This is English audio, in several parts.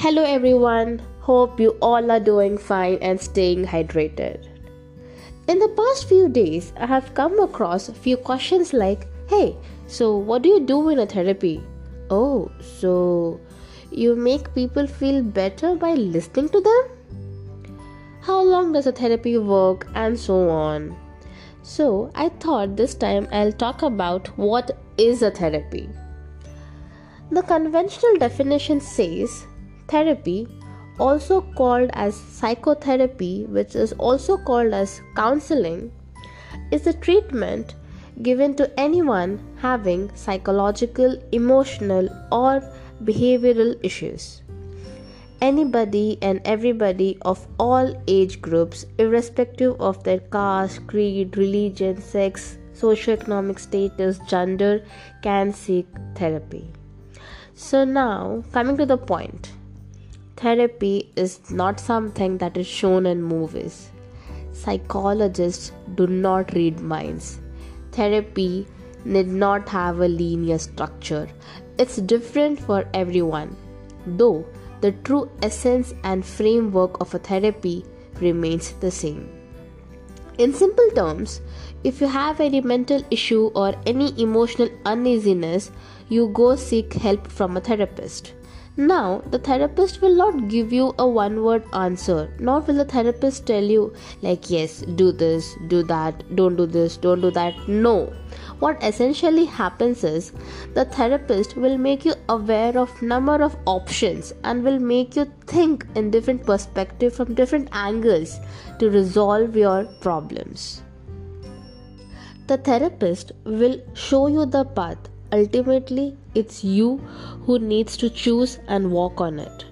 Hello everyone, hope you all are doing fine and staying hydrated. In the past few days, I have come across a few questions like Hey, so what do you do in a therapy? Oh, so you make people feel better by listening to them? How long does a therapy work? And so on. So, I thought this time I'll talk about what is a therapy. The conventional definition says therapy, also called as psychotherapy, which is also called as counseling, is a treatment given to anyone having psychological, emotional, or behavioral issues. Anybody and everybody of all age groups, irrespective of their caste, creed, religion, sex, socioeconomic status, gender, can seek therapy. So, now coming to the point therapy is not something that is shown in movies. Psychologists do not read minds. Therapy need not have a linear structure. It's different for everyone, though the true essence and framework of a therapy remains the same. In simple terms, if you have any mental issue or any emotional uneasiness, you go seek help from a therapist. Now, the therapist will not give you a one word answer, nor will the therapist tell you, like, yes, do this, do that, don't do this, don't do that. No. What essentially happens is the therapist will make you aware of number of options and will make you think in different perspective from different angles to resolve your problems. The therapist will show you the path ultimately it's you who needs to choose and walk on it.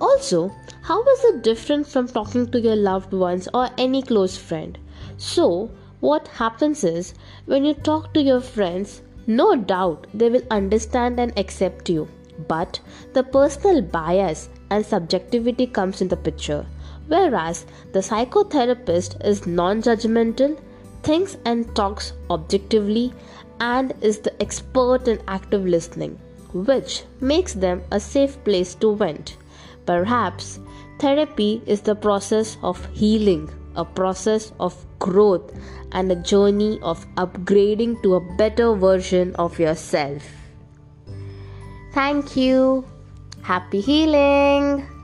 Also how is it different from talking to your loved ones or any close friend? So what happens is when you talk to your friends no doubt they will understand and accept you. But the personal bias and subjectivity comes in the picture. Whereas the psychotherapist is non-judgmental thinks and talks objectively and is the expert in active listening, which makes them a safe place to vent. Perhaps therapy is the process of healing, a process of growth, and a journey of upgrading to a better version of yourself. Thank you. Happy healing.